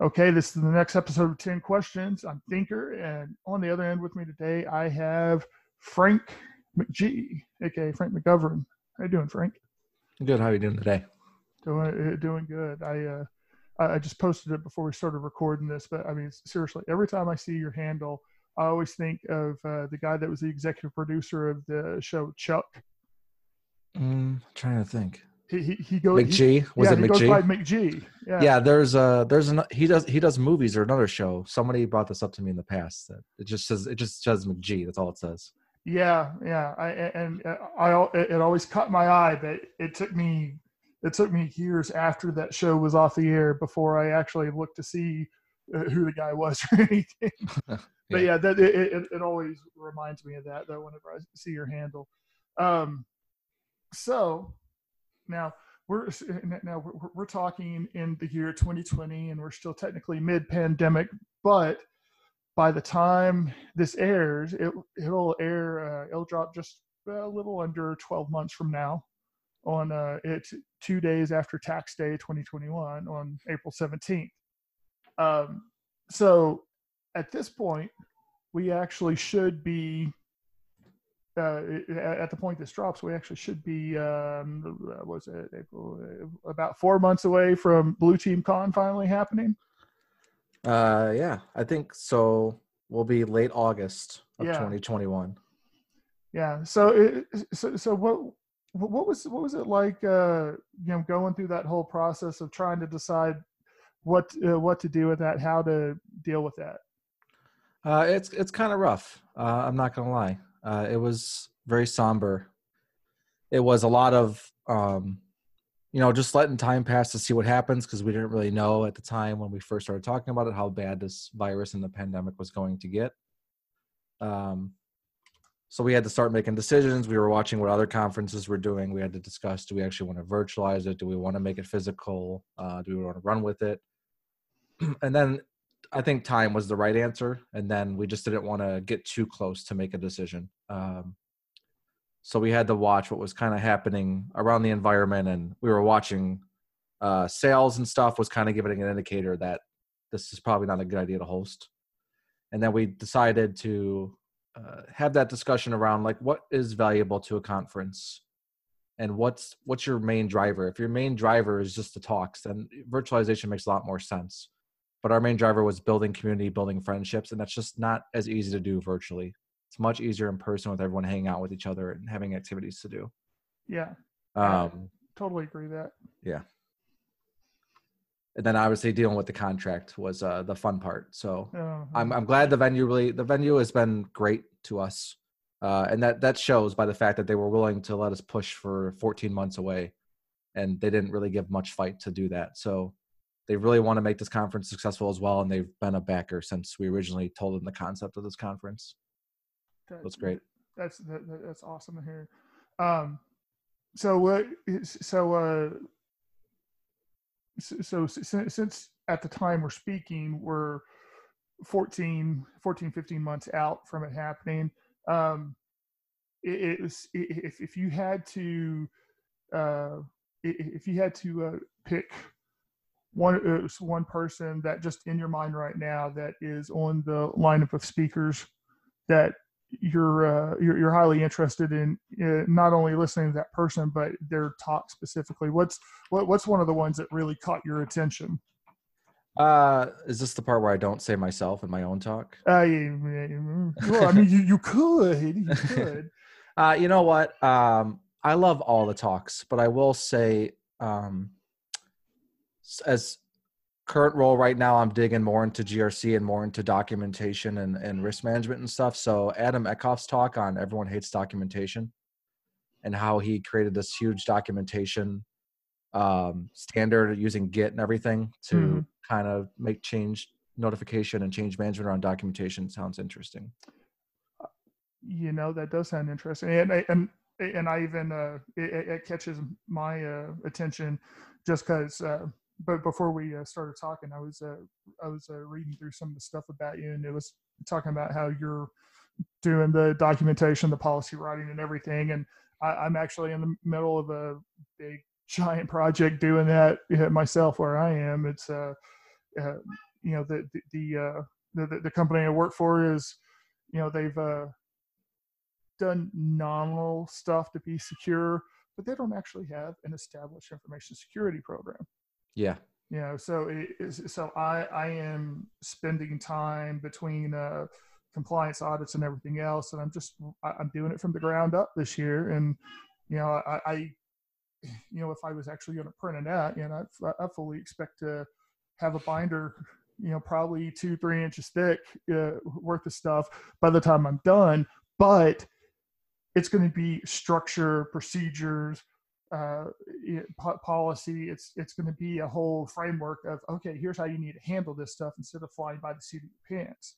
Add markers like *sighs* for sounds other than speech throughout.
Okay, this is the next episode of 10 Questions. I'm Thinker, and on the other end with me today, I have Frank McGee, aka Frank McGovern. How you doing, Frank? Good. How are you doing today? Doing uh, doing good. I uh, I just posted it before we started recording this, but I mean, seriously, every time I see your handle, I always think of uh, the guy that was the executive producer of the show Chuck. Mm, trying to think. He he, he goes McG was yeah, it goes McG? by McG. Yeah. yeah, there's a there's an he does he does movies or another show. Somebody brought this up to me in the past. That it just says it just says McG. That's all it says. Yeah, yeah. I and uh, I it always caught my eye that it took me it took me years after that show was off the air before I actually looked to see uh, who the guy was *laughs* or anything. *laughs* But yeah, that it, it, it always reminds me of that though whenever I see your handle. Um, so now we're now we're, we're talking in the year 2020, and we're still technically mid-pandemic, but by the time this airs, it it'll air uh, it'll drop just a little under 12 months from now on uh, it's two days after tax day 2021 on April 17th. Um, so at this point, we actually should be uh, at the point this drops. We actually should be um, was it April, about four months away from Blue Team Con finally happening. Uh, yeah, I think so. We'll be late August of Yeah. 2021. Yeah. So, it, so, so what, what was, what was it like, uh, you know, going through that whole process of trying to decide what, uh, what to do with that, how to deal with that? Uh, it's it's kind of rough. Uh, I'm not gonna lie. Uh, it was very somber. It was a lot of, um, you know, just letting time pass to see what happens because we didn't really know at the time when we first started talking about it how bad this virus and the pandemic was going to get. Um, so we had to start making decisions. We were watching what other conferences were doing. We had to discuss: Do we actually want to virtualize it? Do we want to make it physical? Uh, do we want to run with it? *clears throat* and then I think time was the right answer, and then we just didn't want to get too close to make a decision. Um, so we had to watch what was kind of happening around the environment, and we were watching uh, sales and stuff was kind of giving an indicator that this is probably not a good idea to host. And then we decided to uh, have that discussion around like what is valuable to a conference and what's what's your main driver if your main driver is just the talks then virtualization makes a lot more sense but our main driver was building community building friendships and that's just not as easy to do virtually it's much easier in person with everyone hanging out with each other and having activities to do Yeah. Um, Totally agree with that. Yeah. And then obviously dealing with the contract was uh, the fun part so Uh, I'm, I'm glad the venue really the venue has been great to us uh, and that that shows by the fact that they were willing to let us push for 14 months away and they didn't really give much fight to do that so they really want to make this conference successful as well and they've been a backer since we originally told them the concept of this conference that- that's great That's that, that- that's awesome to hear. Um, so what? so uh, so, so since, since at the time we're speaking, we're 14, 14, 15 months out from it happening. Um, it, it was if if you had to uh, if you had to uh, pick one uh, one person that just in your mind right now that is on the lineup of speakers that you're uh, you're, you're highly interested in uh, not only listening to that person but their talk specifically. What's what, what's one of the ones that really caught your attention? Uh, is this the part where i don't say myself in my own talk? Uh, well, i mean you, you could you could. *laughs* Uh, you know what? Um, I love all the talks, but I will say, um, as current role right now, I'm digging more into GRC and more into documentation and, and risk management and stuff. So Adam Eckhoff's talk on everyone hates documentation and how he created this huge documentation um, standard using Git and everything to Mhm. kind of make change notification and change management around documentation sounds interesting. you know that does sound interesting and I- and and i even uh it, it- it catches my uh attention just because uh but before we uh, started talking i was uh i was uh, reading through some of the stuff about you and it was talking about how you're doing the documentation the policy writing and everything and I, i'm actually in the middle of a big giant project doing that uh, myself where i am it's uh uh, you know the the the, uh, the the company I work for is you know they've done nominal stuff to be secure, but they don't actually have an established information security program. Yeah. You know, so so I I am spending time between uh, compliance audits and everything else, and I'm just I'm doing it from the ground up this year, and you know I, I you know if I was actually going to print it out, you know I, I fully expect to have a binder you know probably two three inches thick uh, worth of stuff by the time i'm done but it's going to be structure procedures uh, policy it's it's going to be a whole framework of okay here's how you need to handle this stuff instead of flying by the seat of your pants.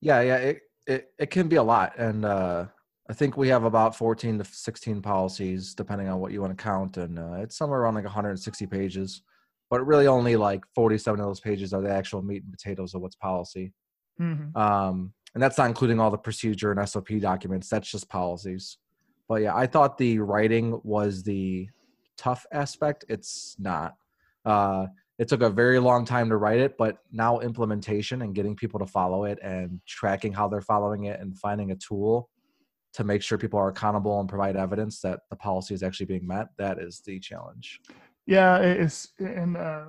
Yeah yeah it, it, it can be a lot and uh, i think we have about 14 to 16 policies depending on what you want to count and uh, it's somewhere around like 160 pages but really only like 47 of those pages are the actual meat and potatoes of what's policy. Mm-hmm. um, and that's not including all the procedure and sop documents that's just policies but yeah i thought the writing was the tough aspect. It's not. Uh, it took a very long time to write it but now implementation and getting people to follow it and tracking how they're following it and finding a tool to make sure people are accountable and provide evidence that the policy is actually being met that is the challenge. Yeah, it's and uh,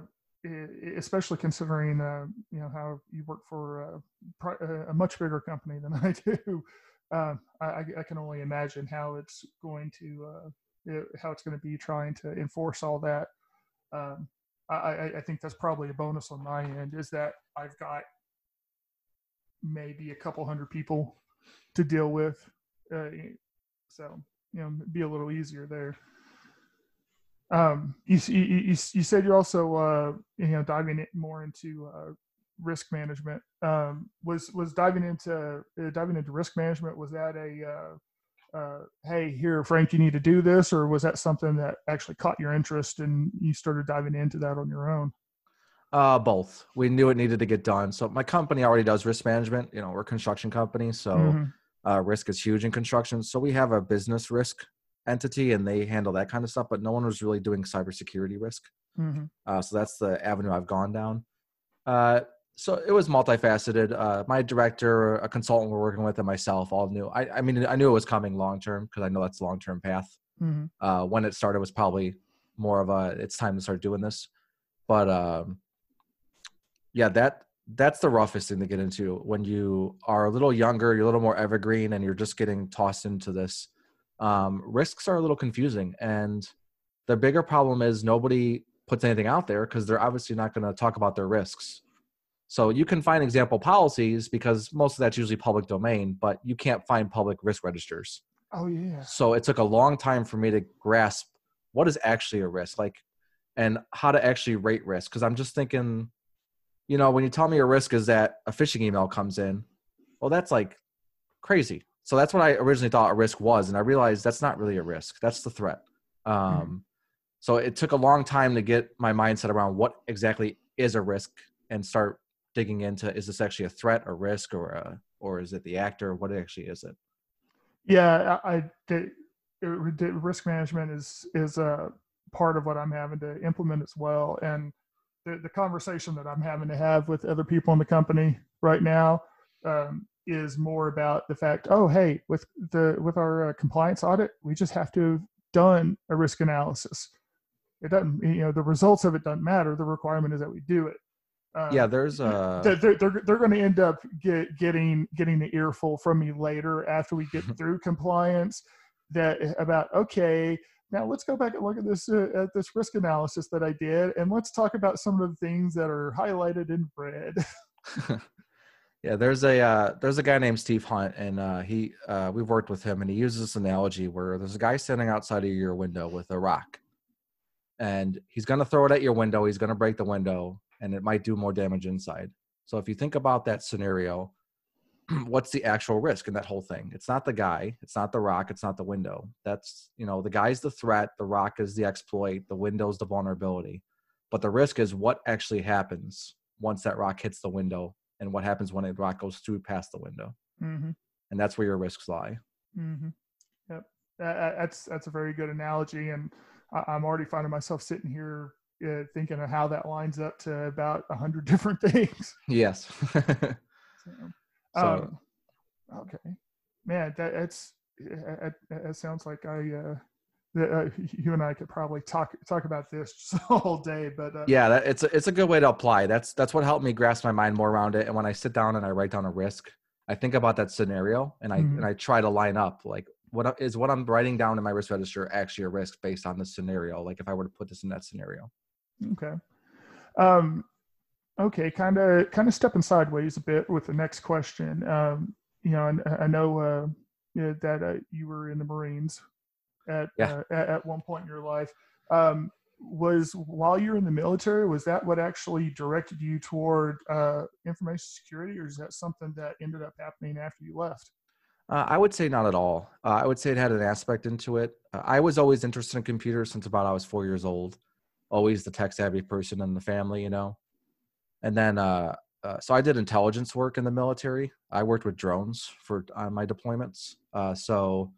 especially considering uh, you know how you work for a, uh, a much bigger company than *laughs* I do. Uh, I, I, can only imagine how it's going to uh, how it's going to be trying to enforce all that. Um, I, I think that's probably a bonus on my end is that I've got maybe a couple hundred people to deal with, uh, so you know, be a little easier there. Um, you, you, you, said you're also uh, you know diving more into uh, risk management. Um, was was diving into uh, diving into risk management? Was that a uh, uh, hey here Frank, you need to do this, or was that something that actually caught your interest and you started diving into that on your own? Uh, both. We knew it needed to get done. So my company already does risk management. You know, we're a construction company, so mm-hmm. uh, risk is huge in construction. So we have a business risk entity and they handle that kind of stuff, but no one was really doing cybersecurity risk. Mm-hmm. Uh, so that's the avenue I've gone down. Uh, so it was multifaceted. Uh, my director, a consultant we're working with, and myself all knew. I, I mean, I knew it was coming long term because I know that's long term path. Mm-hmm. Uh, when it started was probably more of a it's time to start doing this. But um, yeah, that that's the roughest thing to get into when you are a little younger, you're a little more evergreen, and you're just getting tossed into this um, risks are a little confusing. And the bigger problem is nobody puts anything out there because they're obviously not going to talk about their risks. So you can find example policies because most of that's usually public domain, but you can't find public risk registers. Oh yeah. So it took a long time for me to grasp what is actually a risk, like, and how to actually rate risk. Because I'm just thinking, you know, when you tell me a risk is that a phishing email comes in, well, that's like crazy. So that's what I originally thought a risk was, and I realized that's not really a risk. That's the threat. Um, mm-hmm. So it took a long time to get my mindset around what exactly is a risk and start digging into is this actually a threat, or risk, or a, or is it the actor? What actually is it? Yeah, I, I did, risk management is is a part of what I'm having to implement as well, and the, the conversation that I'm having to have with other people in the company right now um, is more about the fact, oh, hey, with the with our uh, compliance audit, we just have to have done a risk analysis. It doesn't, you know, the results of it doesn't matter. The requirement is that we do it. Um, yeah, there's a. They're they're, they're going to end up get, getting getting the earful from me later after we get *laughs* through compliance. That about okay, now let's go back and look at this uh, at this risk analysis that I did, and let's talk about some of the things that are highlighted in red. *laughs* Yeah, there's a uh, there's a guy named Steve Hunt, and uh, he uh, we've worked with him, and he uses this analogy where there's a guy standing outside of your window with a rock, and he's gonna throw it at your window. He's gonna break the window, and it might do more damage inside. So if you think about that scenario, *clears throat* what's the actual risk in that whole thing? It's not the guy, it's not the rock, it's not the window. That's you know the guy's the threat, the rock is the exploit, the window's the vulnerability, but the risk is what actually happens once that rock hits the window and what happens when a rock goes through past the window. Mm-hmm. And that's where your risks lie. Mm-hmm. Yep, that's that's a very good analogy, and I'm already finding myself sitting here uh, thinking of how that lines up to about a hundred *laughs* different things. Yes. *laughs* So, um, okay, man, that it's it, it, sounds like I. Uh, uh, you and I could probably talk talk about this *laughs* all day, but uh, yeah, that, it's a, it's a good way to apply. That's that's what helped me grasp my mind more around it. And when I sit down and I write down a risk, I think about that scenario and I mm-hmm. and I try to line up like what is what I'm writing down in my risk register actually a risk based on this scenario? Like if I were to put this in that scenario. Okay. Um, okay, kind of kind of stepping sideways a bit with the next question. Um, you know, I, I know uh, that uh, you were in the Marines at, yeah. uh, at, one point in your life. Um, was while you're in the military, was that what actually directed you toward uh, information security, or is that something that ended up happening after you left? Uh, I would say not at all. Uh, I would say it had an aspect into it. Uh, I was always interested in computers since about I was four years old. Always the tech savvy person in the family, you know. And then, uh, uh, so I did intelligence work in the military. I worked with drones for on my deployments. Uh, so,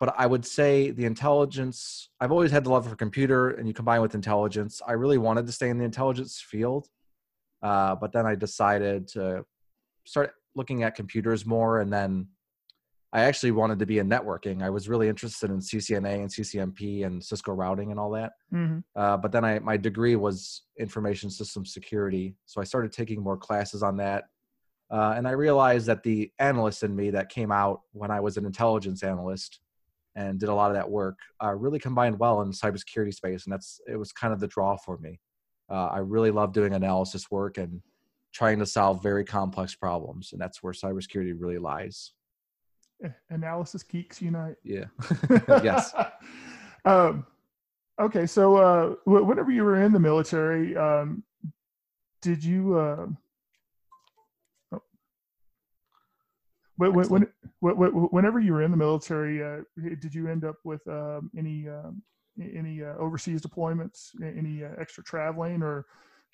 but I would say the intelligence. I've always had the love for computer, and you combine with intelligence. I really wanted to stay in the intelligence field, but then I decided to start looking at computers more, and then I actually wanted to be in networking. I was really interested in CCNA and CCNP and Cisco routing and all that. Mm-hmm. Uh, but then I, my degree was information system security. So I started taking more classes on that. Uh, and I realized that the analyst in me that came out when I was an intelligence analyst and did a lot of that work uh, really combined well in cybersecurity space. And that's, it was kind of the draw for me. Uh, I really love doing analysis work and trying to solve very complex problems. And that's where cybersecurity really lies analysis geeks unite. Yeah. *laughs* *laughs* yes. um, okay, so uh, whenever you were in the military, um, did you? Uh, oh, when, when, when, whenever you were in the military, uh, did you end up with um, any um, any uh, overseas deployments, any uh, extra traveling, or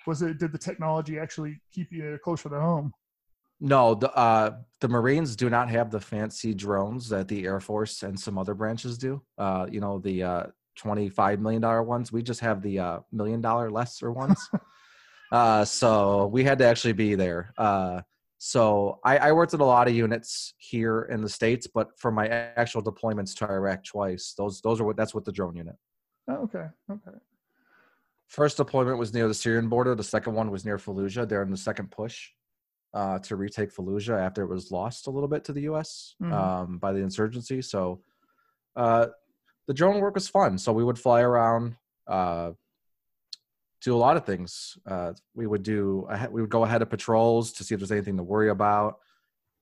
was it did the technology actually keep you closer to home? No, the uh, the Marines do not have the fancy drones that the Air Force and some other branches do. Uh, you know, the uh, twenty-five million dollar ones. We just have the uh, million dollar lesser ones. *laughs* uh, so we had to actually be there. Uh, so I, I worked at a lot of units here in the states, but for my actual deployments to Iraq twice, those those are what that's what the drone unit. Oh, okay, okay. First deployment was near the Syrian border. The second one was near Fallujah. They're in the second push uh, to retake Fallujah after it was lost a little bit to the U.S. Mm-hmm. Um, by the insurgency. So uh, the drone work was fun. So we would fly around, uh, do a lot of things. Uh, we would do we would go ahead of patrols to see if there's anything to worry about.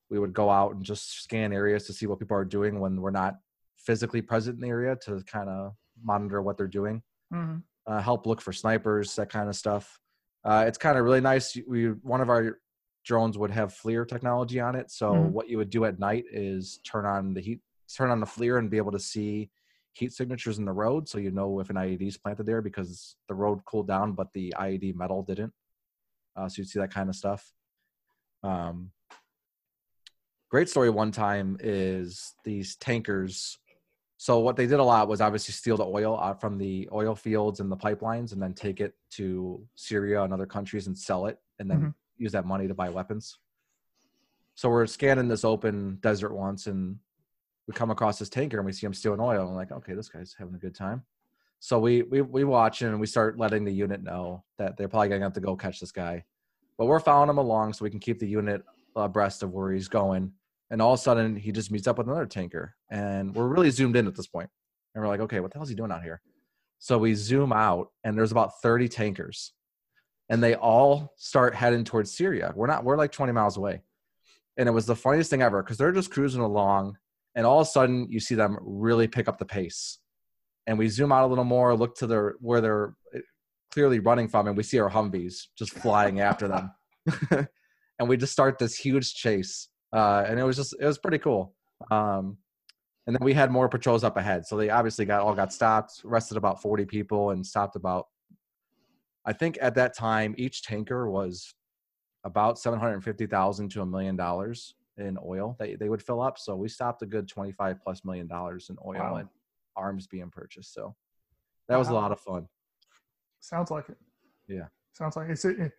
We would go out and just scan areas to see what people are doing when we're not physically present in the area to kind of monitor what they're doing. Mm-hmm. Uh, help look for snipers, that kind of stuff. Uh, it's kind of really nice. We one of our drones would have FLIR technology on it. So mm-hmm. what you would do at night is turn on the heat, turn on the FLIR, and be able to see heat signatures in the road, so you know if an IED is planted there because the road cooled down, but the IED metal didn't. Uh, so you'd see that kind of stuff. Um, great story one time is these tankers. So what they did a lot was obviously steal the oil out from the oil fields and the pipelines, and then take it to Syria and other countries and sell it, and then mm-hmm use that money to buy weapons. So we're scanning this open desert once, and we come across this tanker, and we see him stealing oil. I'm like, okay, this guy's having a good time. So we we we watch and we start letting the unit know that they're probably gonna have to go catch this guy. But we're following him along so we can keep the unit abreast of where he's going. And all of a sudden, he just meets up with another tanker, and we're really zoomed in at this point. And we're like, okay, what the hell is he doing out here? So we zoom out, and there's about 30 tankers and they all start heading towards Syria. We're not, we're like 20 miles away. And it was the funniest thing ever because they're just cruising along, and all of a sudden you see them really pick up the pace. And we zoom out a little more, look to their where they're eh, clearly running from, and we see our Humvees just flying after them. *laughs* *laughs* and we just start this huge chase. Uh, and it was just, it was pretty cool. Um, and then we had more patrols up ahead. So they obviously got all got stopped, arrested about 40 people, and stopped about I think at that time each tanker was about seven hundred fifty thousand to a million dollars in oil that they would fill up. So we stopped a good twenty five plus million dollars in oil wow. and arms being purchased. So that was wow. a lot of fun. Sounds like it. Yeah. Sounds like it's it,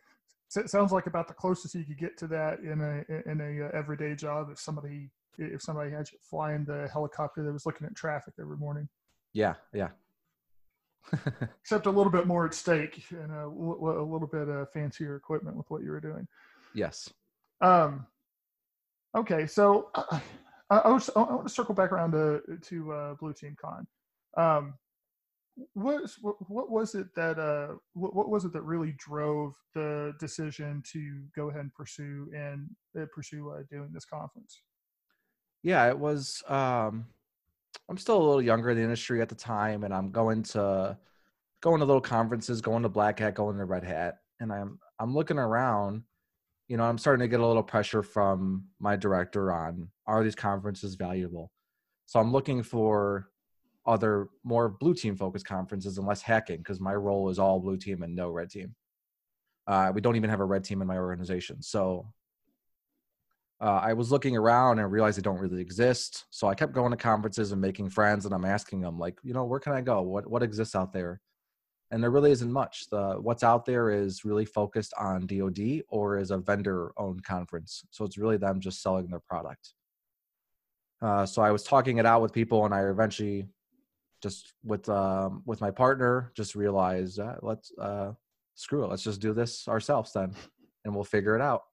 it sounds like about the closest you could get to that in a in a uh, everyday job if somebody if somebody had you flying the helicopter that was looking at traffic every morning. Yeah, yeah. *laughs* Except a little bit more at stake and a, a little bit of fancier equipment with what you were doing. Yes. Um. Okay, so uh, I, I, was, I want to circle back around to to uh, Blue Team Con. Um, what, what was it that uh what, what was it that really drove the decision to go ahead and pursue and uh, pursue uh, doing this conference yeah it was um i'm still a little younger in the industry at the time and i'm going to going to little conferences going to black hat going to red hat and i'm i'm looking around you know i'm starting to get a little pressure from my director on are these conferences valuable so i'm looking for other more blue team focused conferences and less hacking because my role is all blue team and no red team. Uh, we don't even have a red team in my organization. So uh, I was looking around and realized they don't really exist. So I kept going to conferences and making friends, and I'm asking them like, you know, where can I go? What what exists out there? And there really isn't much. The what's out there is really focused on DoD or is a vendor-owned conference. So it's really them just selling their product. Uh, so I was talking it out with people, and I eventually just with um, with my partner, just realized uh, let's uh, screw it. Let's just do this ourselves then, and we'll figure it out.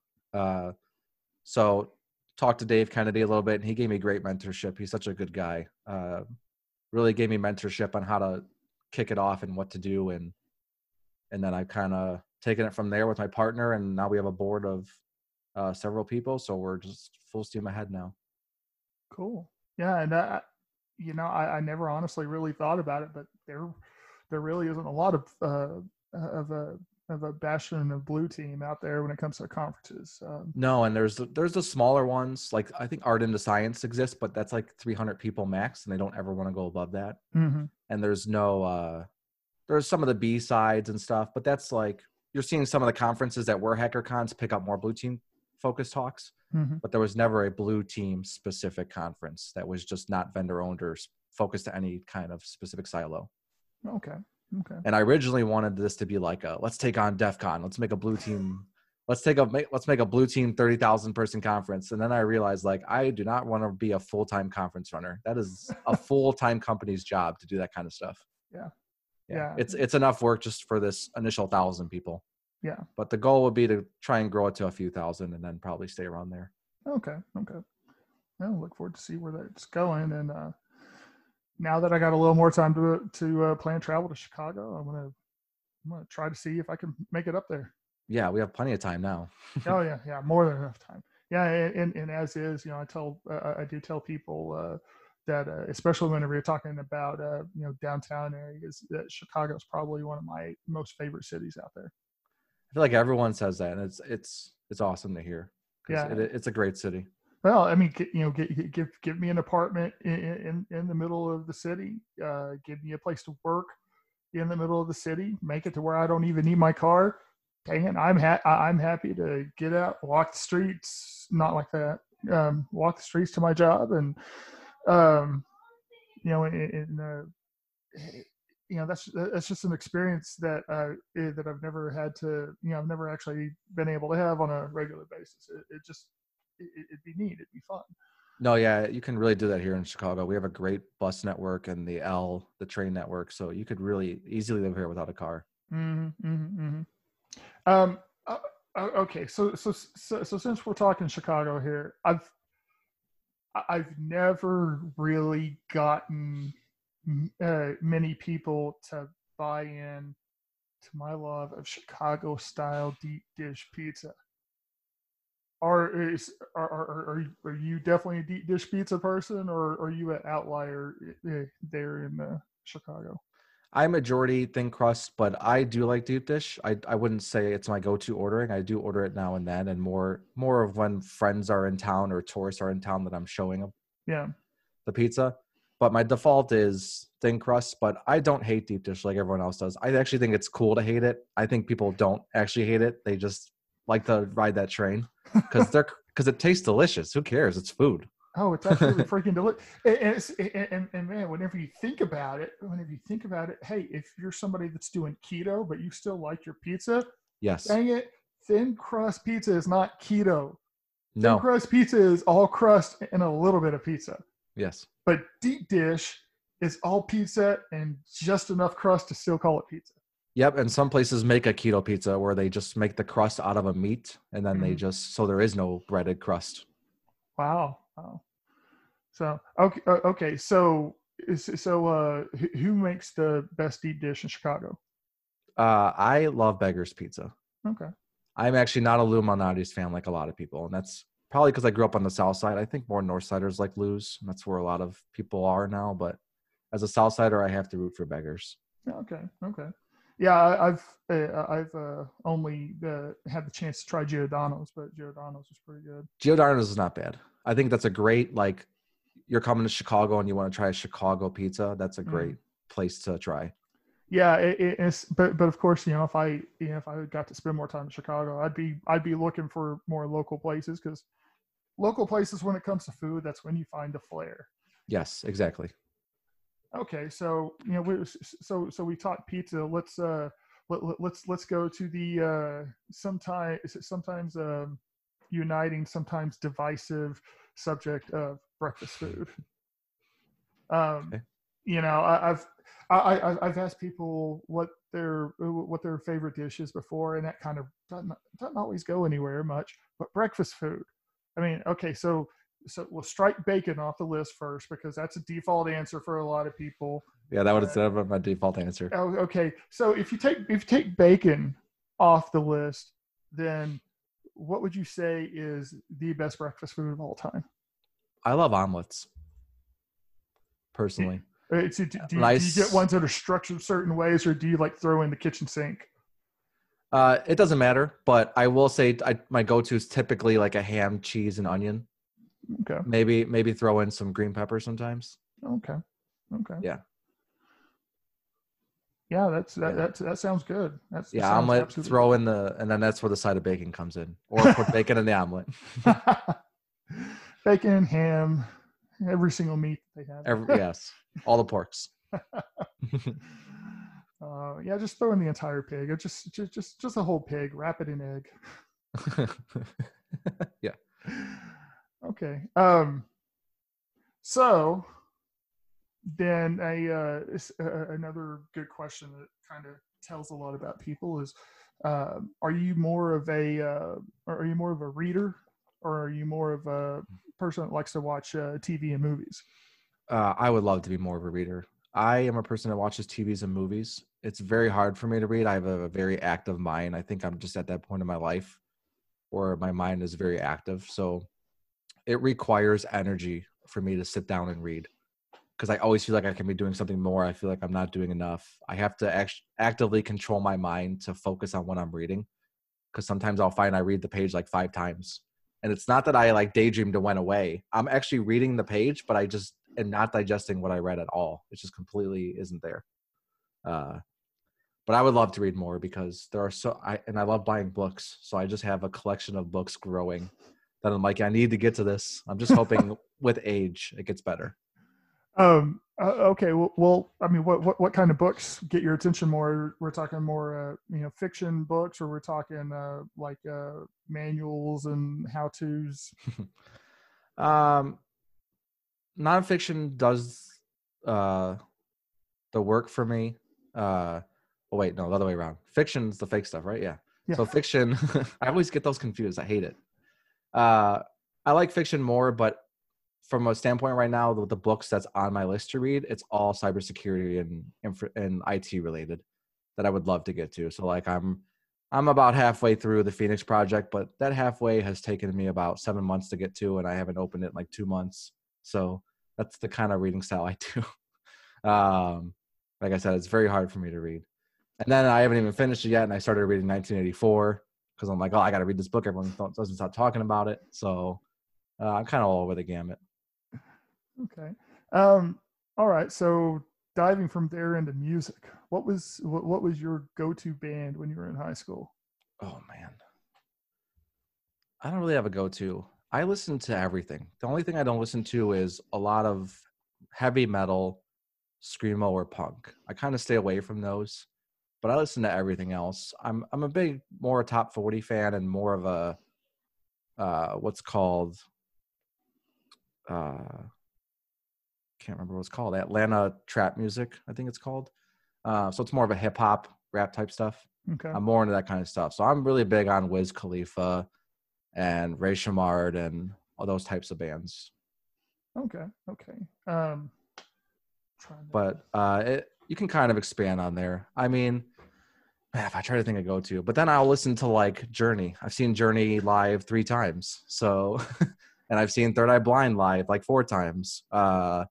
Uh, so talked to Dave Kennedy a little bit, and he gave me great mentorship. He's such a good guy. Uh, really gave me mentorship on how to kick it off and what to do, and and then I've kind of taken it from there with my partner, and now we have a board of uh, several people, so we're just full steam ahead now. Cool. Yeah, and uh, you know, I, I never honestly really thought about it, but there, there really isn't a lot of uh, of a of a bastion of blue team out there when it comes to conferences. Um, no, and there's there's the smaller ones like I think Art into Science exists, but that's like 300 people max, and they don't ever want to go above that. Mm-hmm. And there's no uh, there's some of the BSides and stuff, but that's like you're seeing some of the conferences that were HackerCons pick up more blue team focused talks mm-hmm. but there was never a blue team specific conference that was just not vendor owned or focused to any kind of specific silo. Okay. Okay. And I originally wanted this to be like a let's take on DEF CON, let's make a blue team, let's take a let's make a blue team thirty thousand person conference. And then I realized like I do not want to be a full time conference runner. That is a *laughs* full time company's job to do that kind of stuff. Yeah. yeah. Yeah. It's it's enough work just for this initial thousand people. Yeah. But the goal would be to try and grow it to a few thousand and then probably stay around there. Okay. Okay. I'll look forward to see where that's going. And uh, now that I got a little more time to to uh, plan travel to Chicago, I'm gonna I'm gonna try to see if I can make it up there. Yeah, we have plenty of time now. *laughs* oh yeah, yeah, more than enough time. Yeah, and, and as is, you know, I tell uh, I do tell people uh, that uh, especially whenever you're talking about uh, you know downtown areas, that Chicago is probably one of my most favorite cities out there I feel like everyone says that, and it's it's it's awesome to hear. Yeah, it, it's a great city. Well, I mean, you know, give give give me an apartment in in, in the middle of the city. Uh, give me a place to work in the middle of the city. Make it to where I don't even need my car. Dang I'm ha- I'm happy to get out, walk the streets. Not like that. Um, walk the streets to my job, and um, you know, in, in uh, you know that's that's just an experience that uh, that I've never had to you know I've never actually been able to have on a regular basis. It, it just it, would be neat. It'd be fun. No, yeah, you can really do that here in Chicago. We have a great bus network and the L, the train network, so you could really easily live here without a car. Mm-hmm, mm-hmm, mm-hmm. Um. Uh, uh okay, so, so so so since we're talking Chicago here, I've I've never really gotten uh, many people to buy in to my love of Chicago style deep dish pizza. Are is are, are are you definitely a deep dish pizza person, or are you an outlier eh, there in uh, Chicago? I'm majority thin crust, but I do like deep dish. I I wouldn't say it's my go-to ordering. I do order it now and then, and more more of when friends are in town or tourists are in town that I'm showing them. Yeah, the pizza but my default is thin crust but i don't hate deep dish like everyone else does i actually think it's cool to hate it i think people don't actually hate it they just like to ride that train because they're *laughs* because it tastes delicious who cares it's food Oh, it's absolutely *laughs* freaking delicious. And, and, and, and, man, whenever you think about it, whenever you think about it, hey, if you're somebody that's doing keto, but you still like your pizza, Yes. dang it, thin crust pizza is not keto. No. Thin crust pizza is all crust and a little bit of pizza. Yes. But deep dish is all pizza and just enough crust to still call it pizza. Yep. And some places make a keto pizza where they just make the crust out of a meat and then they Mhm. just so there is no breaded crust. Wow. Wow. So okay, uh, okay. So so uh, who- who makes the best deep dish in Chicago? Uh, I love Beggar's Pizza. Okay. I'm actually not a Lou Malnati's fan like a lot of people, and that's probably because I grew up on the South Side. I think more North Siders like Lou's. and That's where a lot of people are now. But as a South Sider, I have to root for Beggars. Okay. Okay. Yeah, I've uh, I've uh, only uh, had the chance to try Giordano's, but Giordano's was pretty good. Giordano's is not bad. I think that's a great like. You're coming to Chicago and you want to try a Chicago pizza. That's a Mhm. great place to try. Yeah, it, it- it's but but of course, you know, if I you know if I got to spend more time in Chicago, I'd be I'd be looking for more local places because local places when it comes to food, that's when you find the flair. Yes, exactly. Okay, so you know, we, so so we talked pizza. Let's uh let, let, let's let's go to the uh sometimes sometimes um uniting, sometimes divisive subject of breakfast food. Um, Okay. you know, I, I've I, I I've asked people what their what their favorite dish is before, and that kind of doesn't doesn't always go anywhere much. But breakfast food, I mean, okay, so so we'll strike bacon off the list first because that's a default answer for a lot of people. Yeah, that would have been my default answer. Oh, okay. So if you take if you take bacon off the list, then what would you say is the best breakfast food of all time? I love omelets. Personally, Uh, it's- do, do, you- do Nice. you get ones that are structured certain ways, or do you like throw in the kitchen sink? uh, it doesn't matter. But I will say I, my go-to is typically like a ham, cheese, and onion. Okay. Maybe maybe throw in some green pepper sometimes. Okay. Okay. Yeah. Yeah, that's that. Yeah. That's that sounds good. That's Yeah, sounds omelet. Throw in the and then that's where the side of bacon comes in, or *laughs* put bacon in the omelet. *laughs* bacon, ham, every single meat they have. Every, *laughs* yes, all the porks. Uh, yeah, just throw in the entire pig. Or just, just, just, just a whole pig. Wrap it in egg. yeah. Okay. Um. So, then a uh, this- uh, another good question that kind of tells a lot about people is, uh, are you more of a uh, are you more of a reader or are you more of a person that likes to watch uh, TV and movies? Uh, I would love to be more of a reader. I am a person that watches TVs and movies. It's very hard for me to read. I have a very active mind. I think I'm just at that point in my life where my mind is very active. So it requires energy for me to sit down and read because I always feel like I can be doing something more. I feel like I'm not doing enough. I have to act- actively control my mind to focus on what I'm reading because sometimes I'll find I read the page like five times. And it's not that I like daydreamed and went away. I'm actually reading the page, but I just am not digesting what I read at all. It just completely isn't there. Uh, but I would love to read more because there are so I and I love buying books. So I just have a collection of books growing that I'm like, I need to get to this. I'm just hoping *laughs* with age it gets better. Um. Uh, okay. Well, well, I mean, what, what what kind of books get your attention more? We're talking more, uh, you know, fiction books, or we're talking uh, like uh, manuals and how tos. *laughs* Um, nonfiction does uh, the work for me. Uh, oh wait, no, the other way around. Fiction's the fake stuff, right? Yeah. Yeah. So fiction, *laughs* I always get those confused. I hate it. Uh, I like fiction more, but from a standpoint right now, the, the books that's on my list to read, it's all cybersecurity and and IT related that I would love to get to. So like I'm I'm about halfway through the Phoenix project, but that halfway has taken me about seven months to get to, and I haven't opened it in like two months. So that's the kind of reading style I *laughs* do. um, like I said, it's very hard for me to read. And then I haven't even finished it yet, and I started reading 1984 because I'm like, oh, I got to read this book. Everyone doesn't stop talking about it, so uh, I'm kind of all over the gamut. Okay. Um. All right. So diving from there into music, what was what, what was your go-to band when you were in high school? Oh man, I don't really have a go-to. I listen to everything. The only thing I don't listen to is a lot of heavy metal, screamo, or punk. I kind of stay away from those, but I listen to everything else. I'm I'm a big more a top forty fan and more of a uh, what's called uh, can't remember what it's called. Atlanta trap music, I think it's called. Uh, so it's more of a hip hop rap type stuff. Okay. I'm more into that kind of stuff. So I'm really big on Wiz Khalifa and Rae Sremmurd and all those types of bands. Okay. Okay. Um, But uh, it, you can kind of expand on there. I mean, if I try to think I go to, but then I'll listen to like Journey. I've seen Journey live three times. So, *laughs* and I've seen Third Eye Blind live like four times. Uh,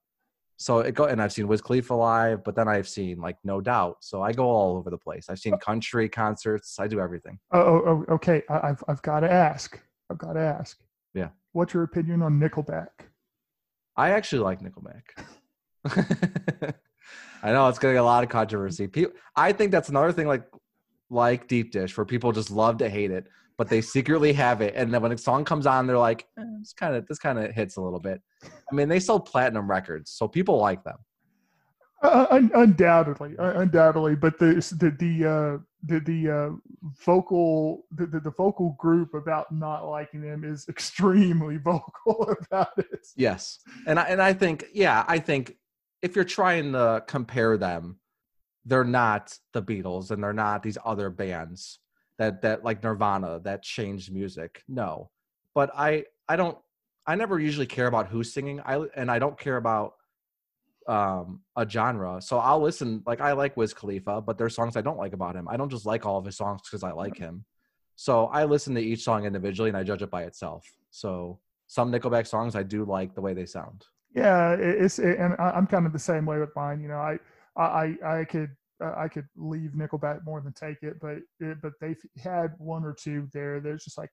so it go and I've seen Wiz Khalifa live, but then I've seen like No Doubt. So I go all over the place. I've seen country concerts. I do everything. oh, oh, oh, okay. I, I've I've got to ask. I've got to ask. Yeah. What's your opinion on Nickelback? I actually like Nickelback. *laughs* I know it's getting a lot of controversy. People, I think that's another thing, like like Deep Dish, where people just love to hate it, but they secretly have it, and then when a song comes on, they're like, eh, "This kind of this kind of hits a little bit." I mean, they sell platinum records, so people like them. Uh, un- undoubtedly, uh, undoubtedly, but the the the uh, the, the uh, vocal the, the, the vocal group about not liking them is *laughs* extremely vocal *laughs* about it. Yes, and I and I think yeah, I think if you're trying to compare them, they're not the Beatles and they're not these other bands that that like Nirvana that changed music. No, but I I don't I never usually care about who's singing. I and I don't care about um a genre. So I'll listen like I like Wiz Khalifa, but there's songs I don't like about him. I don't just like all of his songs because I like him. So I listen to each song individually and I judge it by itself. So some Nickelback songs I do like the way they sound. Yeah, it- it's and I- I'm kind of the same way with mine. You know, I I I I could uh, I could leave Nickelback more than take it, but it, but they've had one or two there. There's just like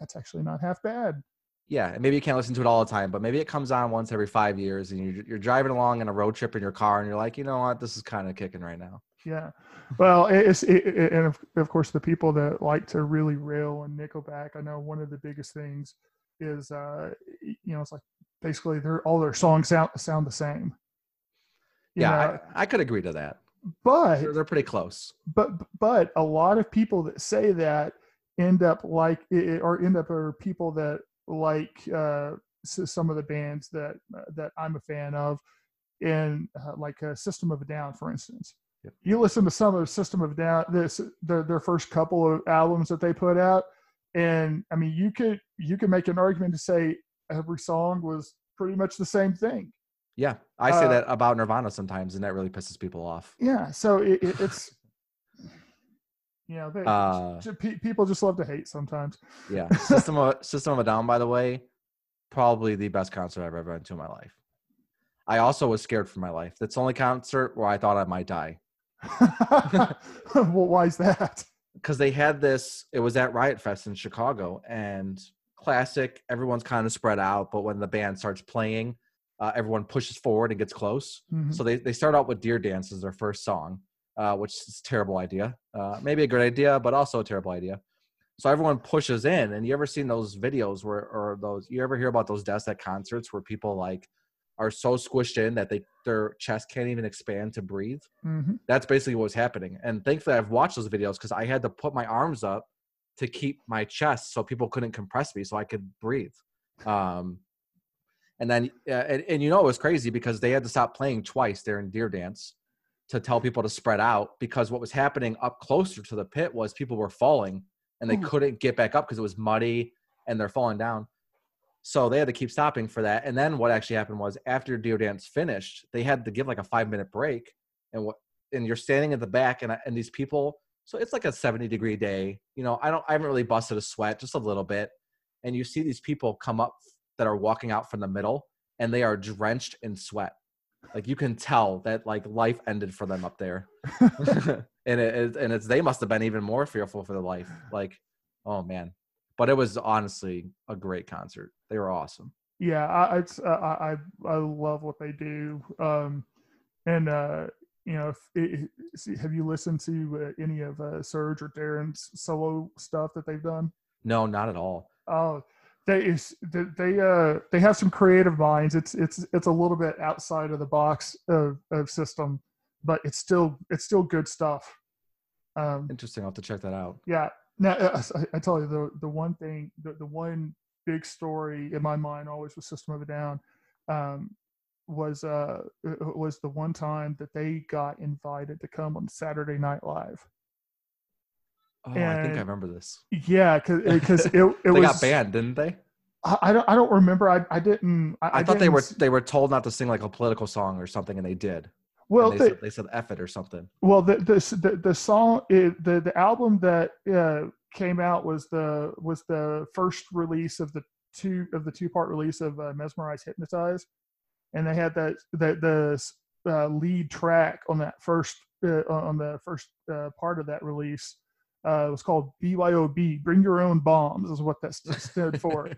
that's actually not half bad. Yeah, and maybe you can't listen to it all the time, but maybe it comes on once every five years, and you're, you're driving along in a road trip in your car, and you're like, you know what, this is kind of kicking right now. Yeah, well, it's it, it, and of, of course the people that like to really rail on Nickelback. I know one of the biggest things is uh you know it's like basically they're all their songs sound sound the same. Yeah, know, I, I could agree to that. but They're, they're pretty close. but but a lot of people that say that end up like or end up are people that like uh some of the bands that uh, that I'm a fan of in uh, like a System of a Down for instance Yep. you listen to some of System of a Down this their their first couple of albums that they put out and I mean you could you could make an argument to say every song was pretty much the same thing Yeah, I say Uh, that about Nirvana sometimes, and that really pisses people off. yeah so it, it, *laughs* it's you know they, Uh, people just love to hate sometimes Yeah, *laughs* System of System of a Down, by the way, probably the best concert I've ever been to in my life. I also was scared for my life. That's the only concert where I thought I might die *laughs* well, why is that? because they had this. It was at Riot Fest in Chicago, and classic. Everyone's kind of spread out, but when the band starts playing, uh, everyone pushes forward and gets close. Mhm. So they, they start out with Deer Dance as their first song, uh, which is a terrible idea. Uh, maybe a good idea, but also a terrible idea. So everyone pushes in, and you ever seen those videos where, or those, you ever hear about those deaths at concerts where people like are so squished in that they their chest can't even expand to breathe? Mhm. That's basically what was happening. And thankfully, I've watched those videos because I had to put my arms up to keep my chest so people couldn't compress me so I could breathe. Um, and then, uh, and, and you know, it was crazy because they had to stop playing twice there in Deer Dance to tell people to spread out because what was happening up closer to the pit was people were falling and they Ooh. couldn't get back up because it was muddy and they're falling down. So they had to keep stopping for that. And then what actually happened was after Deer Dance finished, they had to give like a five minute break. And what and you're standing at the back and and these people, so it's like a 70 degree day. You know, I don't I haven't really busted a sweat, just a little bit. And you see these people come up that are walking out from the middle and they are drenched in sweat. Like you can tell that like life ended for them up there. *laughs* *laughs* and it, and it's they must have been even more fearful for their life. Like, oh man. But it was honestly a great concert. They were awesome. Yeah, I, it's uh, I I love what they do. Um, and uh, you know, if it, see, have you listened to uh, any of uh, Serj or Daron's solo stuff that they've done? No, not at all. Oh, they is they they, uh they have some creative minds. It's it's it's a little bit outside of the box of, of system, but it's still it's still good stuff. Um, Interesting. I'll have to check that out. yeah. Now uh, I, I tell you the the one thing the, the one big story in my mind always was System of a Down. Um, was uh uh, was the one time that they got invited to come on Saturday Night Live. Oh, I think I remember this. Yeah, because it *laughs* it They was got banned, didn't they? I, I don't I don't remember. I I didn't. I, I, thought they didn't were they were told not to sing like a political song or something, and they did. well. They, They, said, they said "F it" or something. well, the the the, the song it, the the album that uh, came out was the was the first release of the two of the two part release of uh, Mezmerize Hypnotize, and they had that that the uh, lead track on that first uh, on the first uh, part of that release. Uh, it was called BYOB, Bring Your Own Bombs, is what that *laughs* stood for.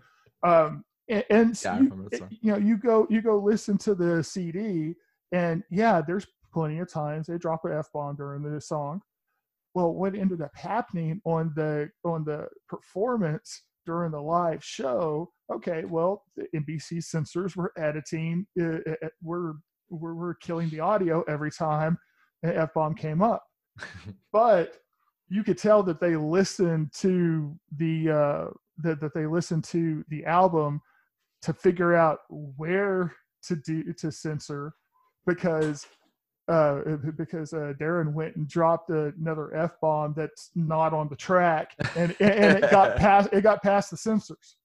um, and, and Yeah, you, remember you know, you go you go listen to the CD, and yeah, there's plenty of times they drop an f bomb during the song. Well, what ended up happening on the on the performance during the live show? Okay, well, the NBC censors were editing, uh, uh, were were, were killing the audio every time an f bomb came up, *laughs* but you could tell that they listened to the uh, that that they listened to the album to figure out where to do to censor because uh because uh Daron went and dropped another f bomb that's not on the track and and it got *laughs* past it got past the censors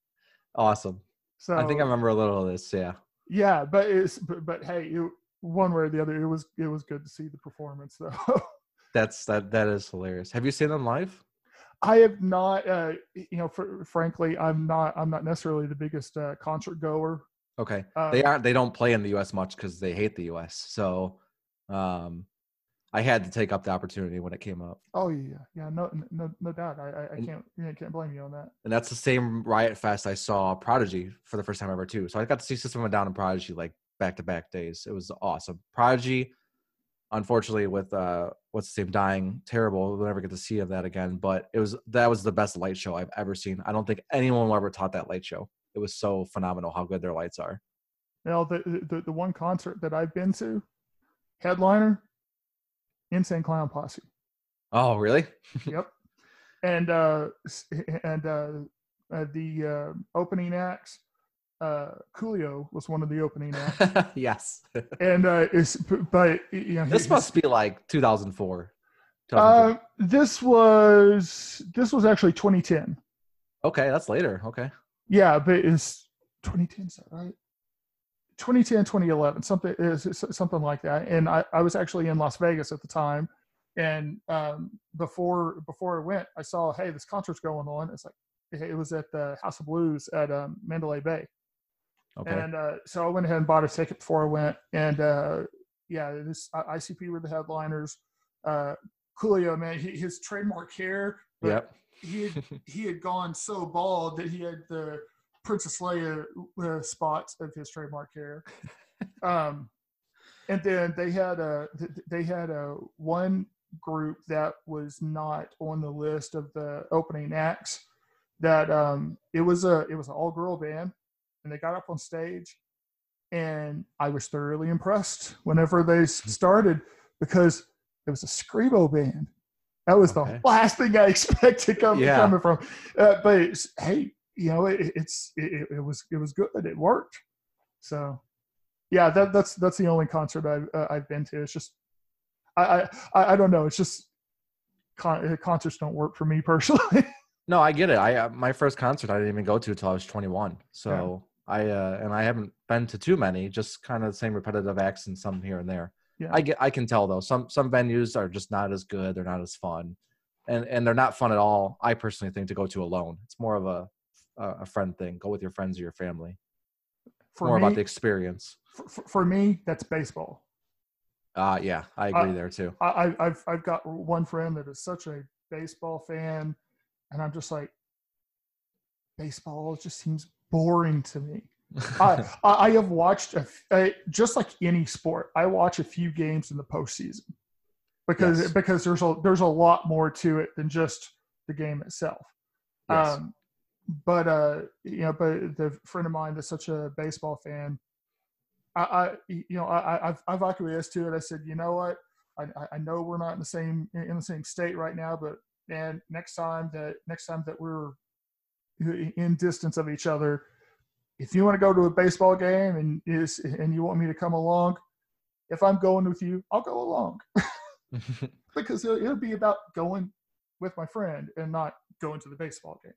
Awesome. so I think I remember a little of this. Yeah. yeah but it's but, but hey it, one way or the other it was it was good to see the performance though *laughs* That's that. That is hilarious. Have you seen them live? I have not, uh, you know, fr- frankly, I'm not, I'm not necessarily the biggest uh, concert goer. Okay. Um, they aren't. They don't play in the U.S. much because they hate the U.S. So, um, I had to take up the opportunity when it came up, Oh yeah, yeah, no, no, no doubt. I, I, I can't, I can't blame you on that. and that's the same Riot Fest I saw Prodigy for the first time ever too. So I got to see System of a Down and Prodigy like back to back days. It was awesome. Prodigy, unfortunately, with uh, what's his name dying, terrible. We'll never get to see of that again. But it was that was the best light show I've ever seen. I don't think anyone will ever taught that light show. It was so phenomenal how good their lights are. Now, the, the the one concert that I've been to, headliner, Insane Clown Posse. Oh, really? yep. *laughs* And uh, and uh, uh, the uh, opening acts, uh, Coolio was one of the opening *laughs* acts. yes. and uh, it's but you know this he- must be like 2004. 2003. Uh, this was this was actually 2010. okay, that's later. Okay. Yeah, but it's 2010, is that right? 2010, 2011, something is is something like that. And I, I was actually in Las Vegas at the time, and um, before before I went, I saw hey this concert's going on. It's like it was at the House of Blues at um, Mandalay Bay. Okay. And uh, so I went ahead and bought a ticket before I went. And uh, yeah, this ICP were the headliners. Uh, Coolio, man, he, his trademark hair. but yep. He had *laughs* he had gone so bald that he had the Princess Leia uh, spots of his trademark hair. *laughs* Um, and then they had a they had a one group that was not on the list of the opening acts. That um, it was a it was an all girl band, and they got up on stage, and I was thoroughly impressed whenever they started because it was a screamo band. That was Okay. the last thing I *laughs* expected coming Yeah. coming from. Uh, but it's, hey, you know, it, it's it, it was it was good. It worked. So, yeah, that that's that's the only concert I've uh, I've been to. It's just I I I don't know. It's just con- uh, concerts don't work for me personally. *laughs* No, I get it. I uh, my first concert I didn't even go to until I was 21. So I uh, and I haven't been to too many. Just kind of the same repetitive acts and some here and there. Yeah. I get. I can tell though. Some some venues are just not as good. They're not as fun, and and they're not fun at all. I personally think to go to alone. It's more of a a a friend thing. Go with your friends or your family. for more me, about the experience. for, for- me, that's baseball. Uh yeah, I agree Uh, there too. I, I- I've I've got one friend that is such a baseball fan, and I'm just like, baseball just seems boring to me. *laughs* I, I have watched a uh, just like any sport. I watch a few games in the postseason because Yes. because there's a there's a lot more to it than just the game itself. yes. Um, but uh, you know, but the friend of mine that's such a baseball fan, I, I you know, I, I've I've acquiesced to it. I said, you know what, I I know we're not in the same in the same state right now, but man, next time that next time that we're in distance of each other, if you want to go to a baseball game and is and you want me to come along, if I'm going with you, I'll go along *laughs* *laughs* because it'll, it'll be about going with my friend and not going to the baseball game.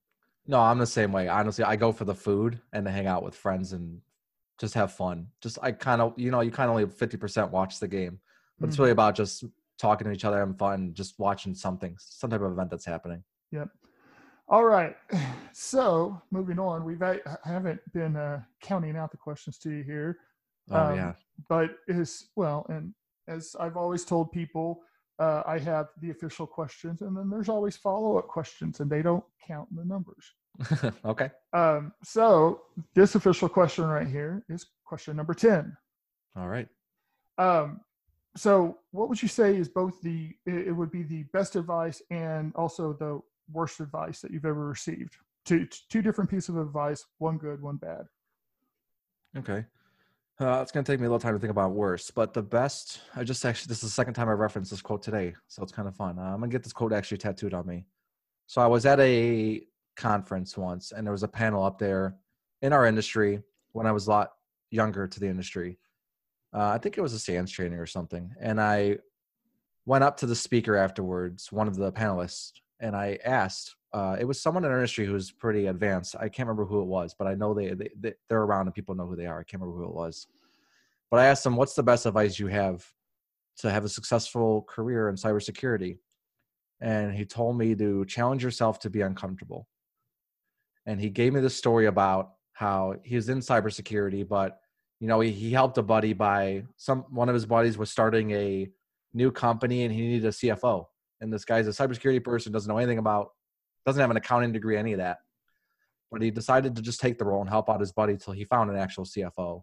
No, I'm the same way. Honestly, I go for the food and to hang out with friends and just have fun. Just I kind of, you know, you kind of only 50% watch the game, but it's Mm-hmm. really about just talking to each other, having fun, just watching something, some type of event that's happening. Yep. All right. *sighs* So moving on, we've I haven't been uh, counting out the questions to you here, Oh Um, yeah, but is well, and as I've always told people, uh, I have the official questions, and then there's always follow up questions, and they don't count in the numbers. *laughs* okay. Um, so this official question right here is question number ten. All right. Um, so what would you say is both the it it would be the best advice and also the worst advice that you've ever received? Two two different pieces of advice, one good, one bad. Okay. Uh, it's gonna take me a little time to think about worse, but the best. I just actually this is the second time I referenced this quote today, so it's kind of fun. Uh, I'm gonna get this quote actually tattooed on me. So I was at a conference once, and there was a panel up there in our industry when I was a lot younger to the industry. Uh, I think it was a SANS training or something, and I went up to the speaker afterwards, one of the panelists, and I asked. Uh, it was someone in our industry who was pretty advanced. I can't remember who it was, but I know they, they they- they're around and people know who they are. I can't remember who it was, but I asked them, "What's the best advice you have to have a successful career in cybersecurity?" And he told me to challenge yourself to be uncomfortable. And he gave me the story about how he was in cybersecurity, but you know he, he helped a buddy by some one of his buddies was starting a new company and he needed a CFO. And this guy's a cybersecurity person, doesn't know anything about, doesn't have an accounting degree, any of that. But he decided to just take the role and help out his buddy till he found an actual CFO.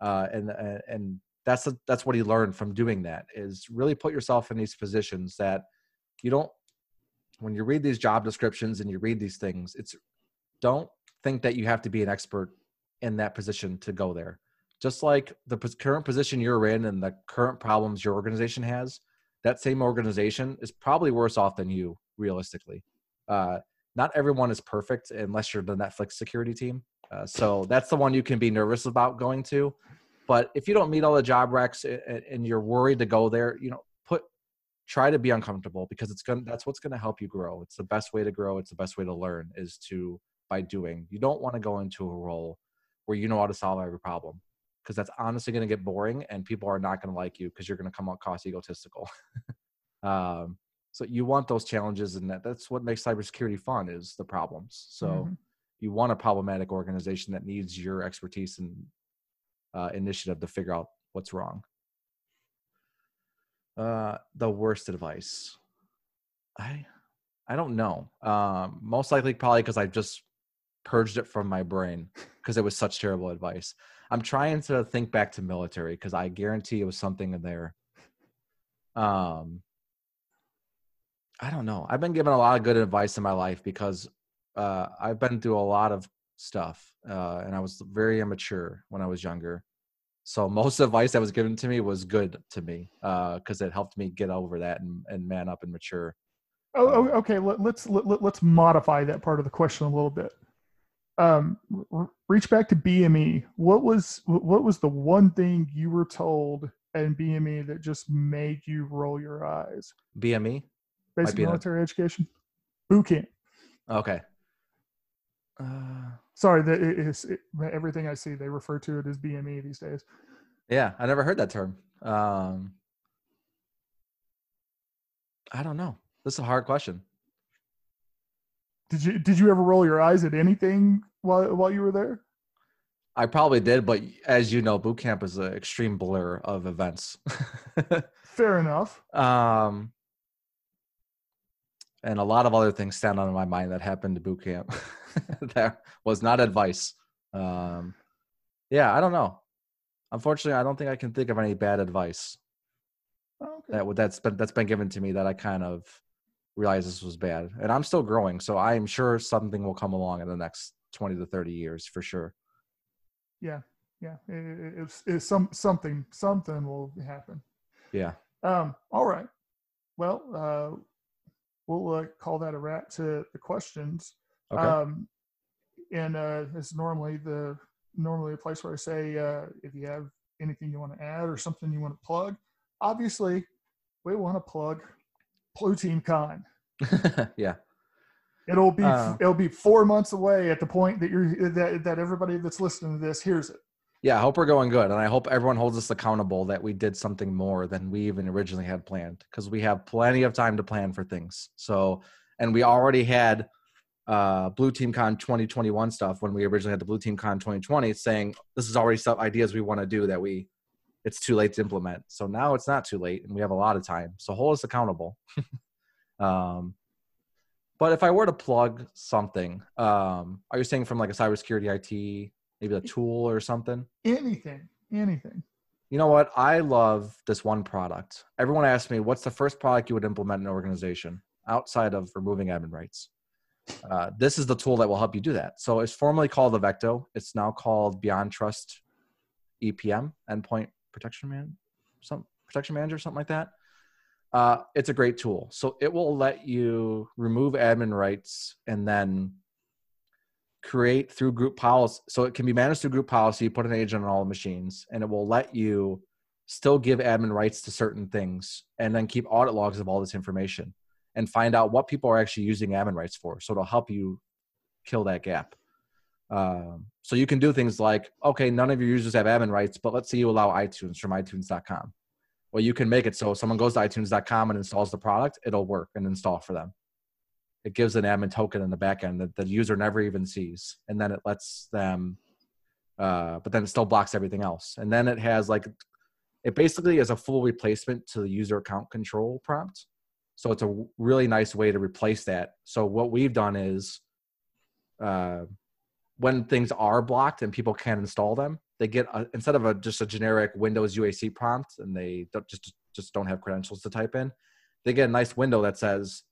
Uh, and and and that's the, that's what he learned from doing that is really put yourself in these positions that you don't. When you read these job descriptions and you read these things, it's don't think that you have to be an expert in that position to go there. Just like the current position you're in and the current problems your organization has, that same organization is probably worse off than you realistically. Uh, not everyone is perfect unless you're the netflix security team. Uh, so that's the one you can be nervous about going to. But if you don't meet all the job recs and, and you're worried to go there you know put try to be uncomfortable because it's going that's what's going to help you grow. It's the best way to grow. It's the best way to learn is to by doing. You don't want to go into a role where you know how to solve every problem because that's honestly going to get boring and people are not going to like you because you're going to come across egotistical. *laughs* Um, so you want those challenges and that, that's what makes cybersecurity fun is the problems. So Mhm. you want a problematic organization that needs your expertise and uh, initiative to figure out what's wrong. Uh, the worst advice. I i don't know. Um, most likely probably because i just purged it from my brain because it was such terrible advice i'm trying to think back to military because i guarantee it was something in there um I don't know. I've been given a lot of good advice in my life because uh, I've been through a lot of stuff, uh, and I was very immature when I was younger. So *laughs* most advice that was given to me was good to me because it helped me get over that and, and man up and mature. Oh, oh, okay. Let, let's let, let- let's modify that part of the question a little bit. Um, reach back to BME. What was what was the one thing you were told in BME that just made you roll your eyes? BME. Basic military education, boot camp. Okay. Uh, Sorry, that it is it, everything I see. They refer to it as BME these days. yeah, I never heard that term. Um, I don't know. This is a hard question. Did you did you ever roll your eyes at anything while while you were there? I probably did, but as you know, boot camp is an extreme blur of events. *laughs* Fair enough. um, and a lot of other things stand out in my mind that happened to boot camp. *laughs* that was not advice. Um, yeah, I don't know. Unfortunately, I don't think I can think of any bad advice Okay. that that's been that's been given to me that I kind of realize this was bad. And I'm still growing, so I am sure something will come along in the next 20 to 30 years for sure. Yeah, yeah, it, it, it's, it's some something something will happen. Yeah. Um. All right. Well, uh, we'll uh, call that a wrap to the questions. Okay. Um, and uh, it's normally the normally a place where I say uh, if you have anything you want to add or something you want to plug. Obviously, we want to plug Blue Team Con. yeah. It'll be Uh, it'll be four months away at the point that you're that that everybody that's listening to this hears it. Yeah, I hope we're going good, and I hope everyone holds us accountable that we did something more than we even originally had planned, because we have plenty of time to plan for things. So, and we already had uh, Blue Team Con 2021 stuff when we originally had the Blue Team Con 2020, saying this is already stuff ideas we want to do that we it's too late to implement. So now it's not too late, and we have a lot of time. So hold us accountable. *laughs* um, but if I were to plug something, um, are you saying from like a cybersecurity IT, maybe a tool or something? Anything, anything. You know what? I love this one product. Everyone asks me, what's the first product you would implement in an organization outside of removing admin rights? Uh, this is the tool that will help you do that. So it's formerly called Avecto. It's now called Beyond Trust EPM, Endpoint Protection Man, some Protection Manager, something like that. Uh, it's a great tool. So it will let you remove admin rights and then create through group policy. So it can be managed through group policy, put an agent on all the machines, and it will let you still give admin rights to certain things and then keep audit logs of all this information and find out what people are actually using admin rights for. So it'll help you kill that gap. Um, so you can do things like, okay, none of your users have admin rights, but let's say you allow iTunes from iTunes.com. Well, you can make it so if someone goes to iTunes.com and installs the product, it'll work and install for them. It gives an admin token in the backend that the user never even sees, and then it lets them. Uh, but then it still blocks everything else, and then it has like, it basically is a full replacement to the user account control prompt. So it's a really nice way to replace that. So what we've done is, uh, when things are blocked and people can't install them, they get a, instead of a just a generic Windows UAC prompt and they don't, just just don't have credentials to type in, they get a nice window that says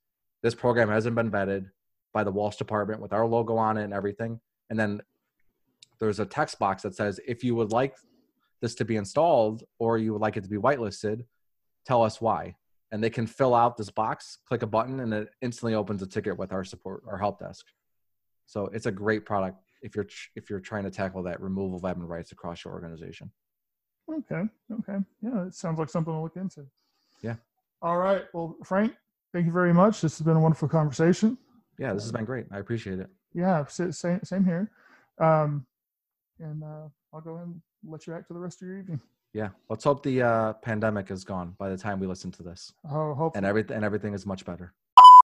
this program hasn't been vetted by the Walsh department with our logo on it and everything. And then there's a text box that says if you would like this to be installed or you would like it to be whitelisted, tell us why. And they can fill out this box, click a button, and it instantly opens a ticket with our support, our help desk. So it's a great product if you're if you're trying to tackle that removal of admin rights across your organization. Okay. Okay. Yeah, it sounds like something to look into. Yeah. All right. Well, Frank, thank you very much. This has been a wonderful conversation. Yeah, this has been great. I appreciate it. Yeah, same same here. Um, and uh, I'll go ahead and let you back to the rest of your evening. Yeah, let's hope the uh, pandemic is gone by the time we listen to this, Oh, hopefully. and everything and everything is much better.